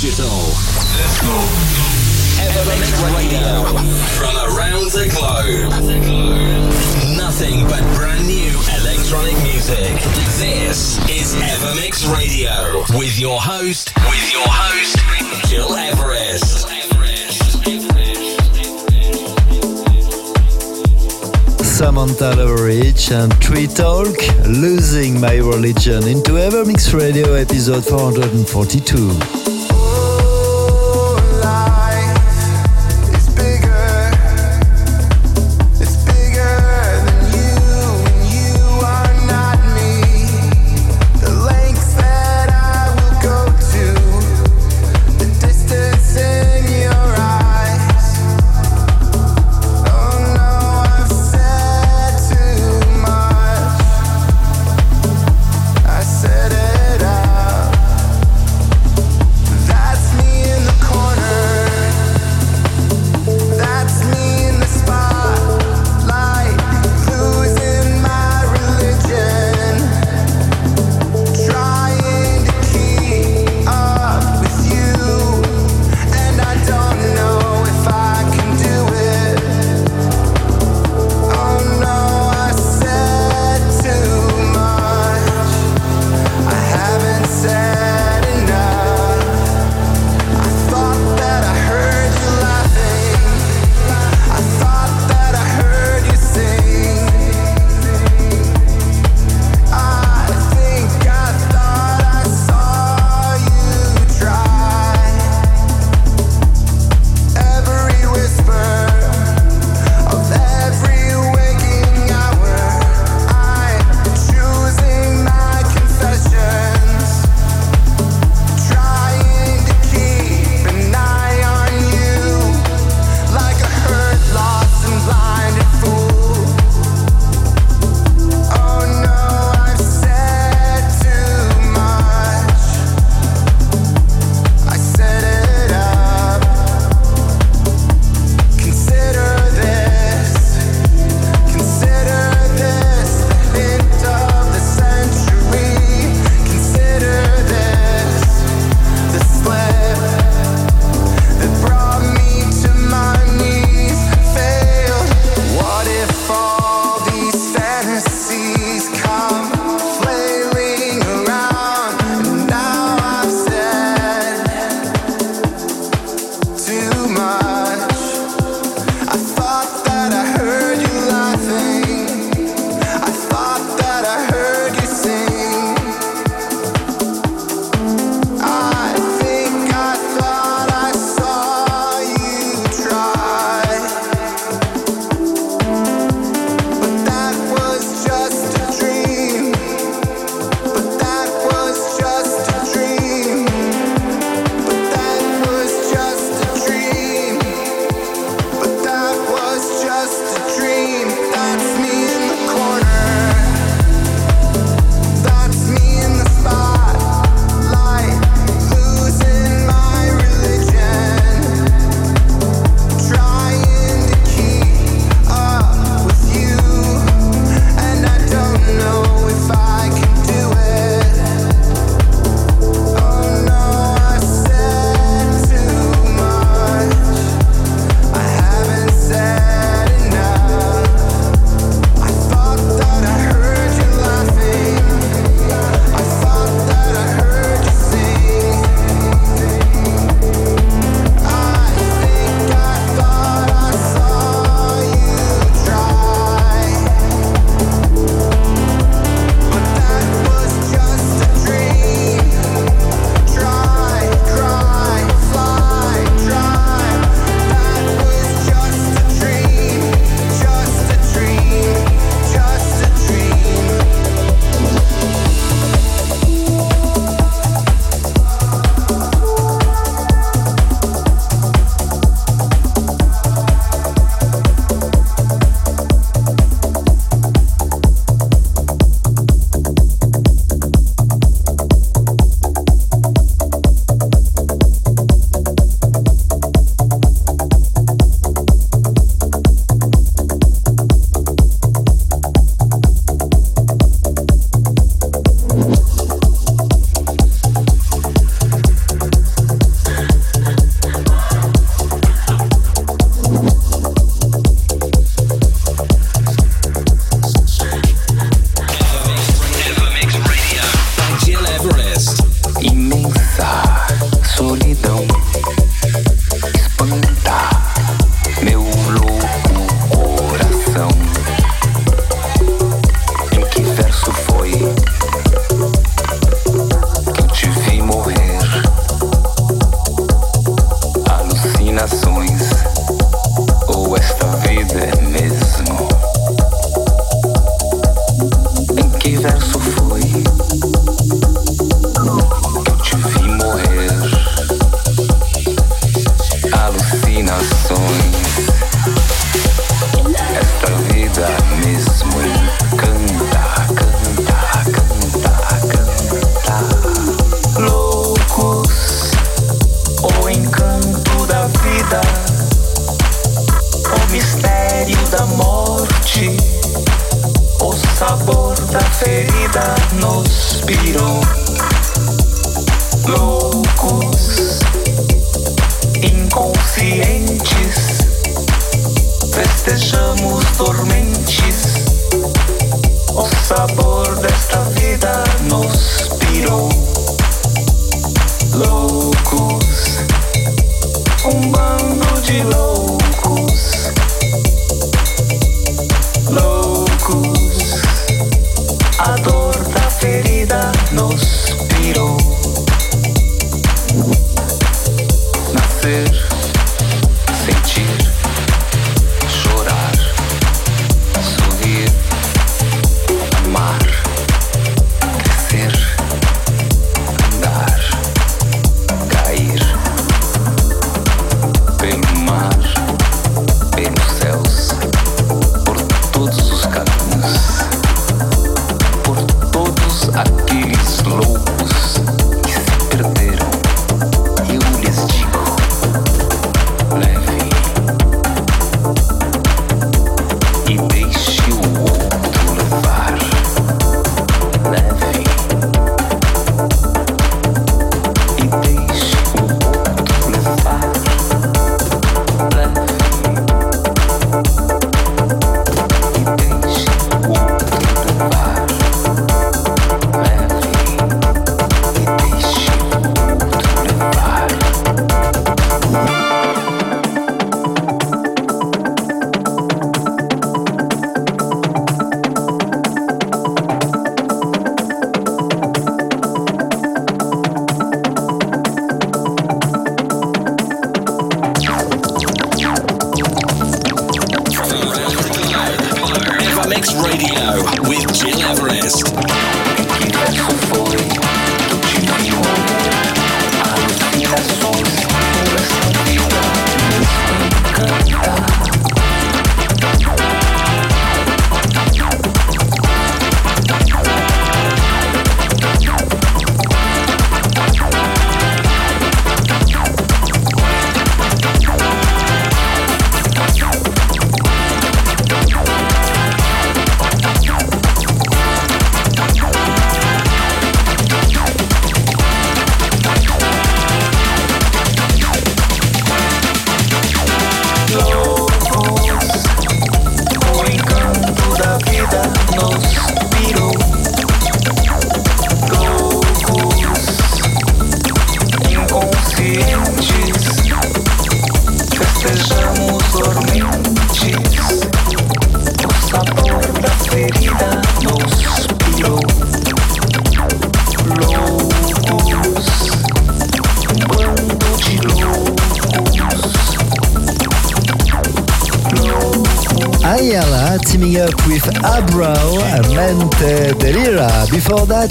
digital. Evermix Radio. From around the globe. Nothing but brand new electronic music. This is Evermix Radio. With your host, with your host, Gil Everest. Samantha Loverich and Tree Talk, Losing My Religion into Evermix Radio episode 442.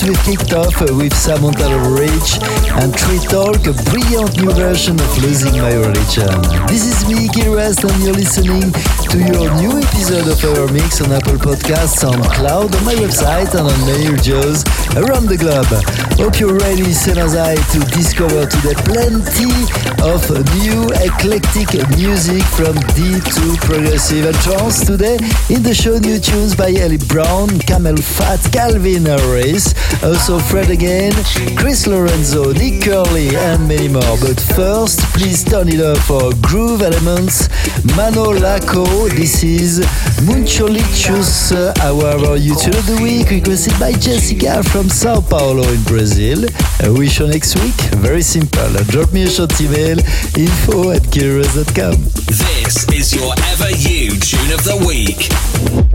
We kicked off with Samantha Rich and Tree Talk, a brilliant new version of Losing My Religion. This is me, Gil Everest, and you're listening to your new episode of our mix on Apple Podcasts, on Cloud, on my website, and on many radios around the globe. Hope you're ready, same as I, to discover today plenty of new eclectic music from deep to progressive and trance. Today in the show, new tunes by Ellie Brown, CamelPhat, Calvin Harris. Also Fred again, Chris Lorenzo, Nick Curly and many more. But first, please turn it up for Groove Elements, Mano Laco. This is Muncholicious, uh, our YouTube of the week, requested by Jessica from Sao Paulo in Brazil. I wish you next week. Very simple. Drop me a short email, info at curious.com. This is your Ever You Tune of the Week.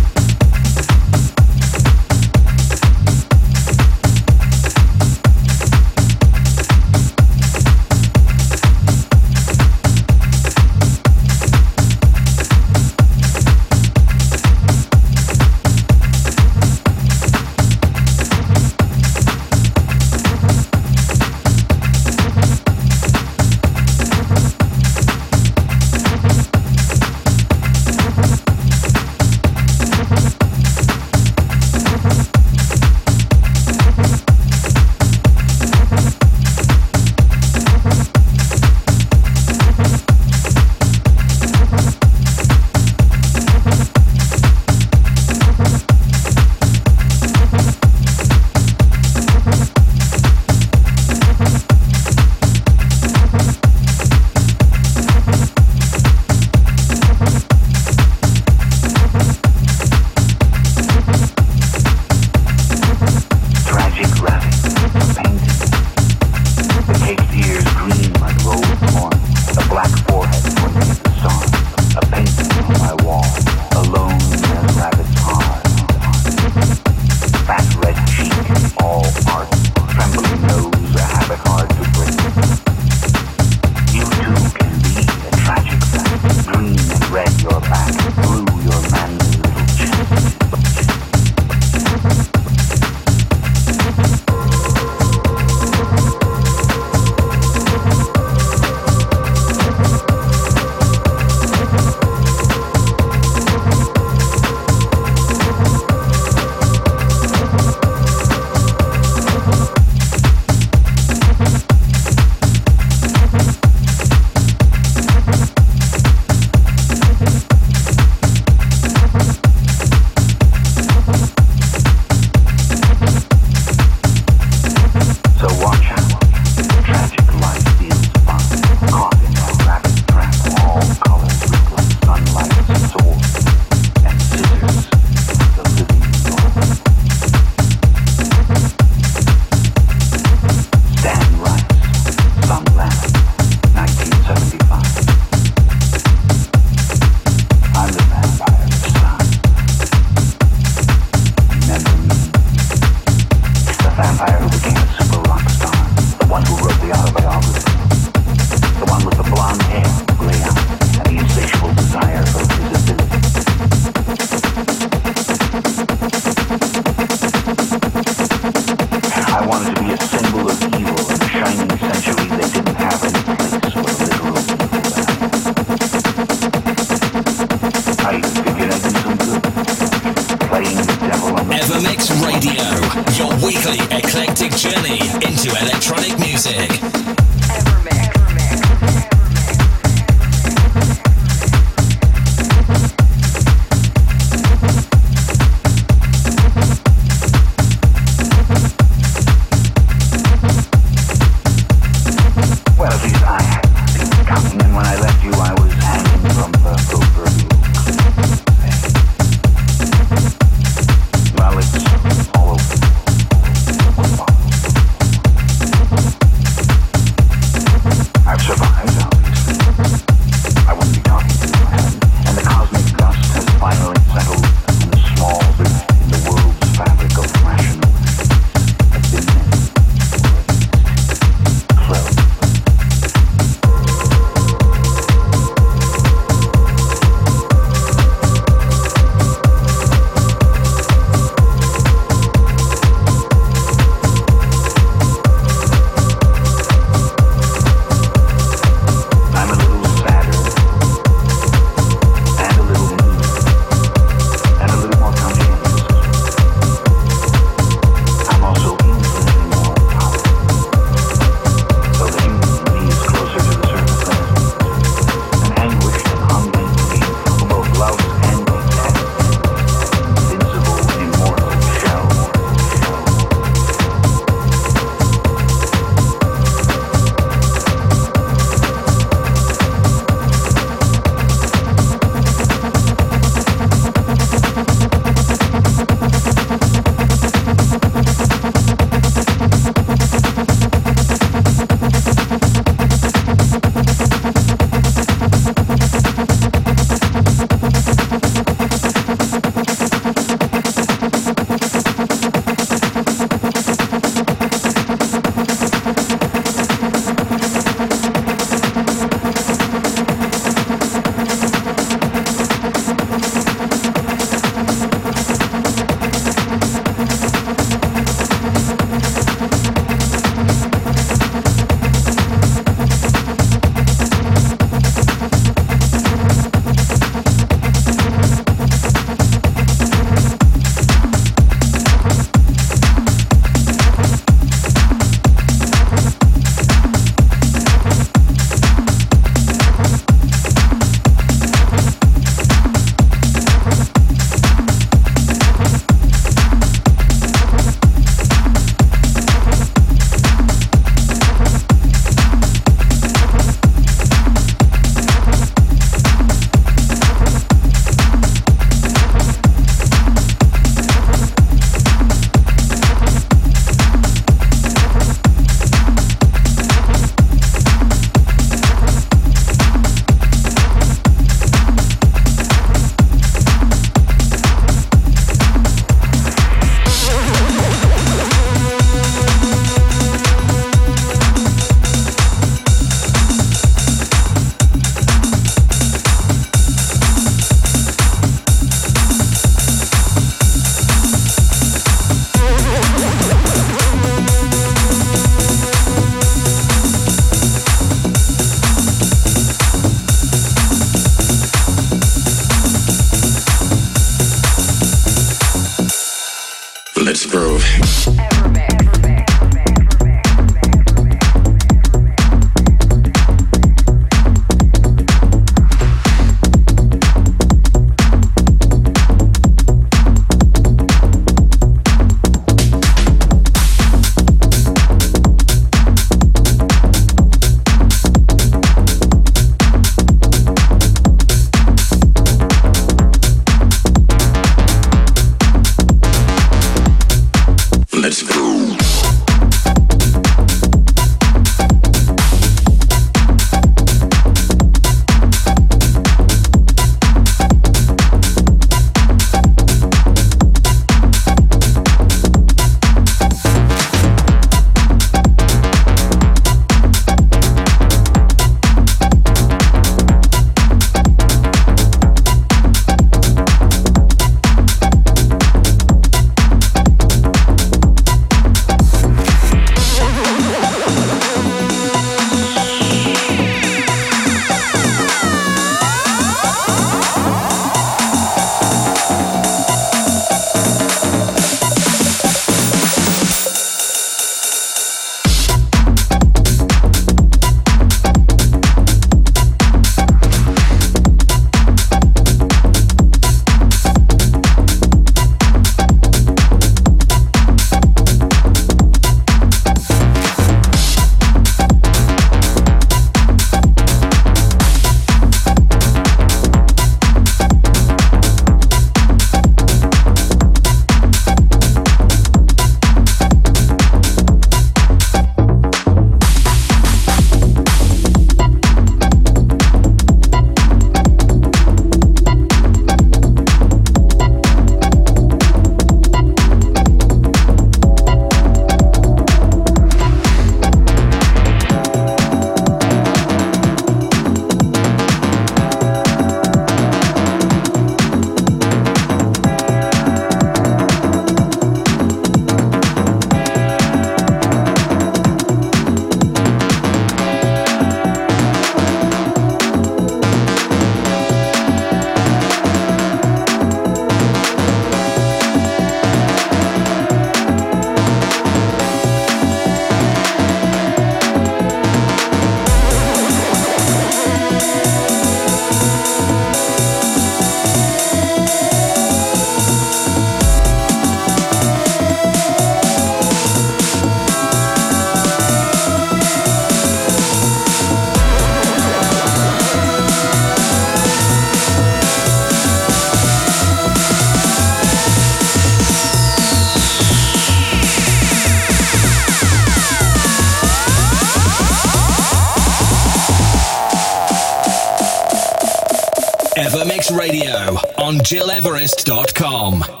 On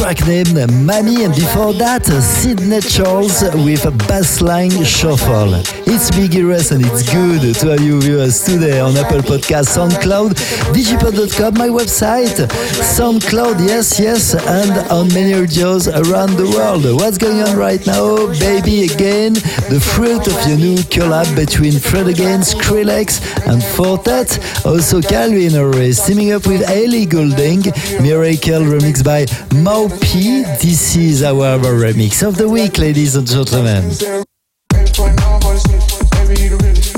track named Money, and before that, Sidney Charles with a bassline shuffle. It's Gil Everest and it's good to have you viewers today on Apple Podcast, SoundCloud, digipod.com, my website, SoundCloud, yes, yes, and on many radios around the world. What's going on right now? Baby Again, the fruit of your new collab between Fred Again, Skrillex, and Four Tet. Also, Calvin Harris teaming up with Ellie Goulding, Miracle remixed by Mau P. This is our remix of the week, ladies and gentlemen me to really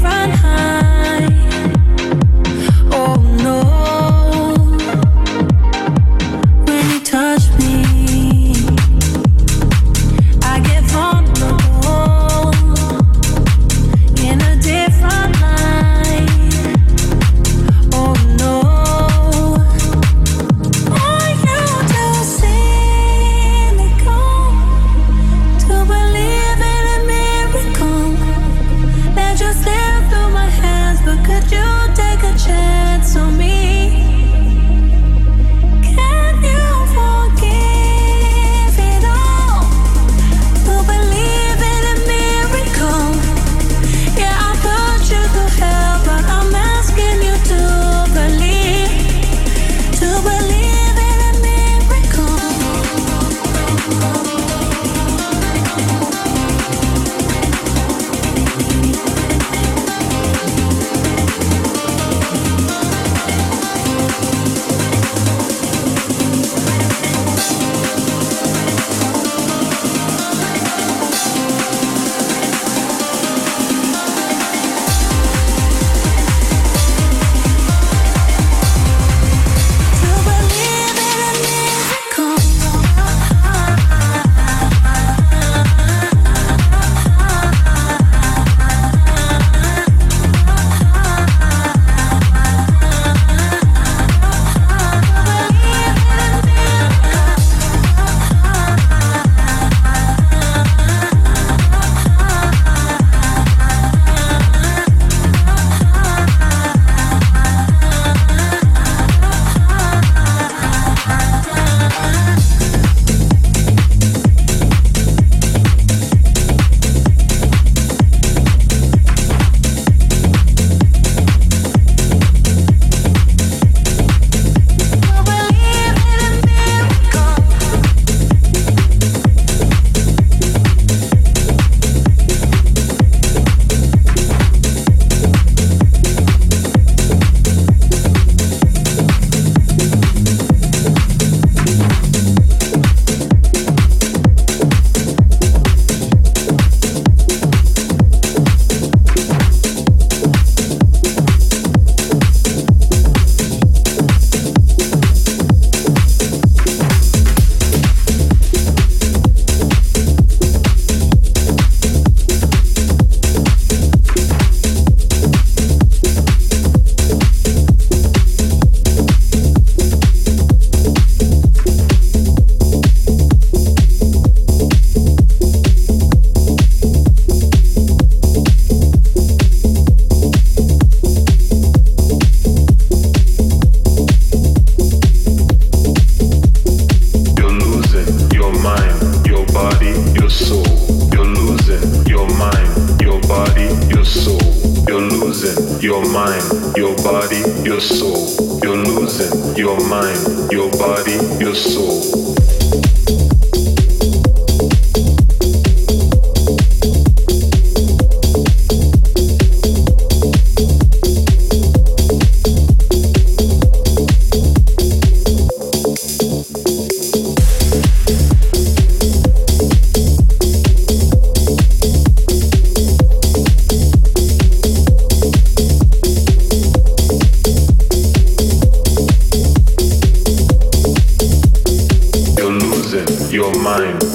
Front. high.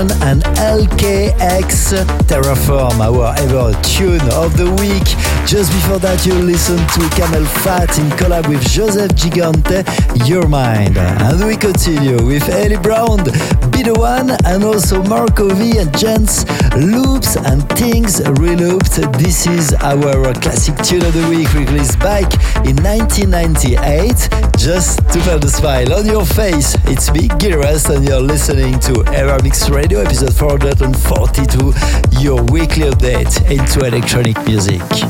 Vision and LKX Terraform, our ever tune of the week. Just before that, you listened to CamelPhat in collab with Joseph Gigante, Your Mind. And we continue with Eli Brown, Be the One, and also Marco V and Jens, Loops and Things Relooped. This is our classic tune of the week released back in 1998. Just to put the smile on your face, it's me, Gil Everest, and you're listening to Evermix Radio episode 442, your weekly update into electronic music.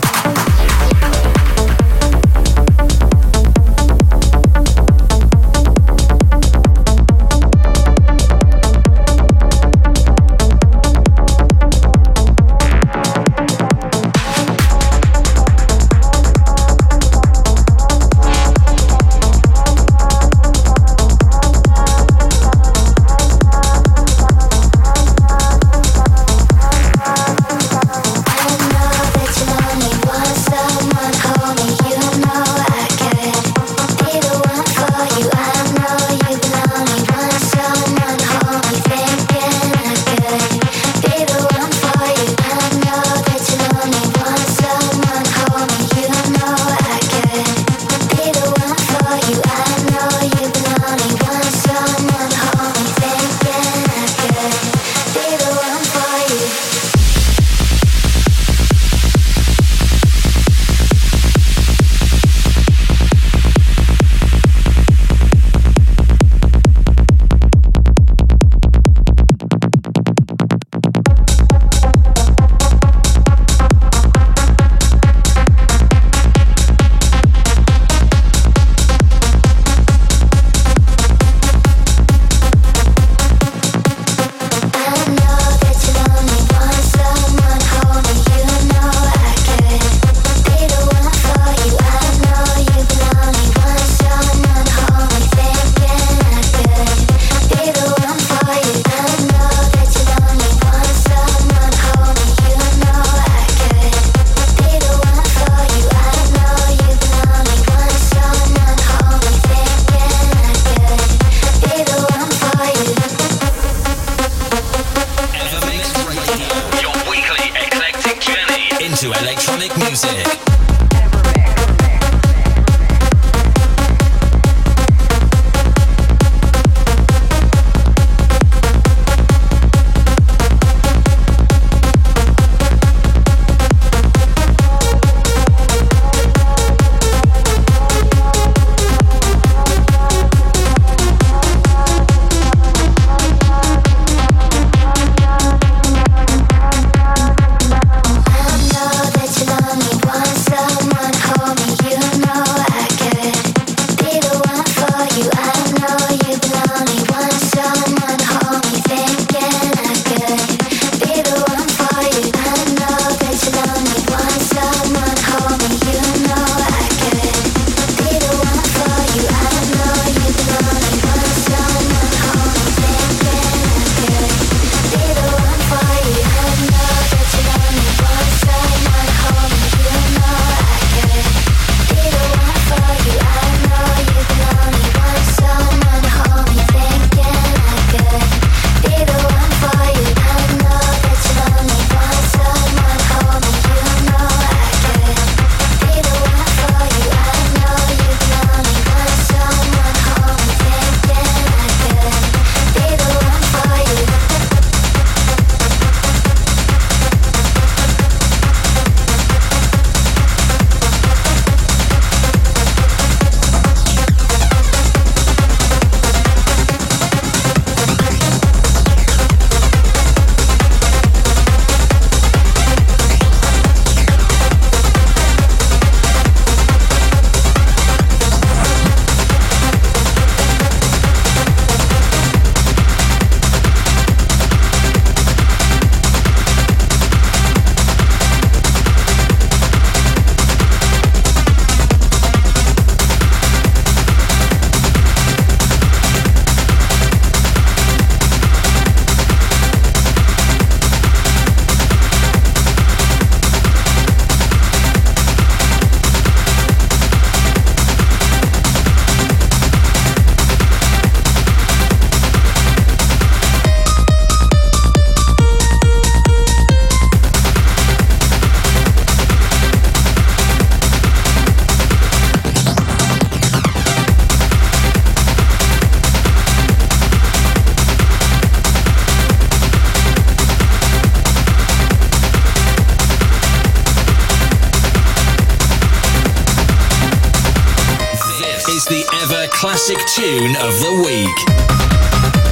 Classic tune of the week.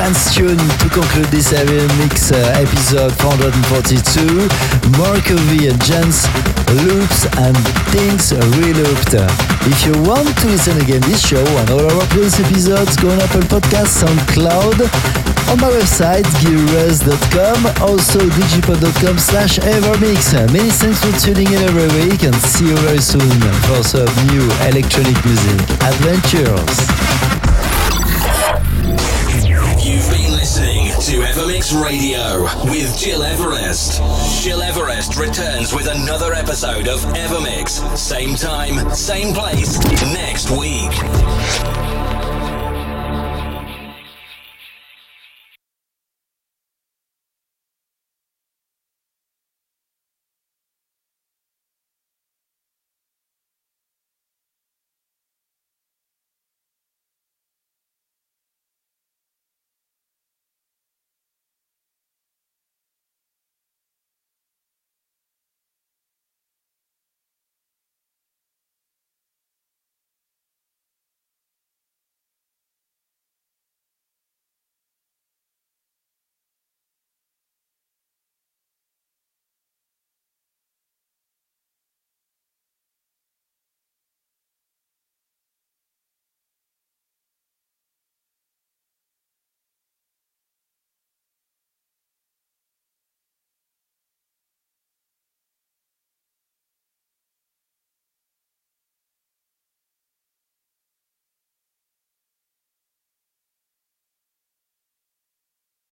Trance tune to conclude this heavy mix uh, episode 442. Marco V and Jens loops and Tings relooped. If you want to listen again this show and all our previous episodes, go on Apple Podcasts, SoundCloud, on my website, gileverest.com, also digipod.com slash evermix. Many thanks for tuning in every week and see you very soon for some new electronic music adventures. Evermix Radio with Gil Everest. Gil Everest returns with another episode of Evermix. Same time, same place, next week.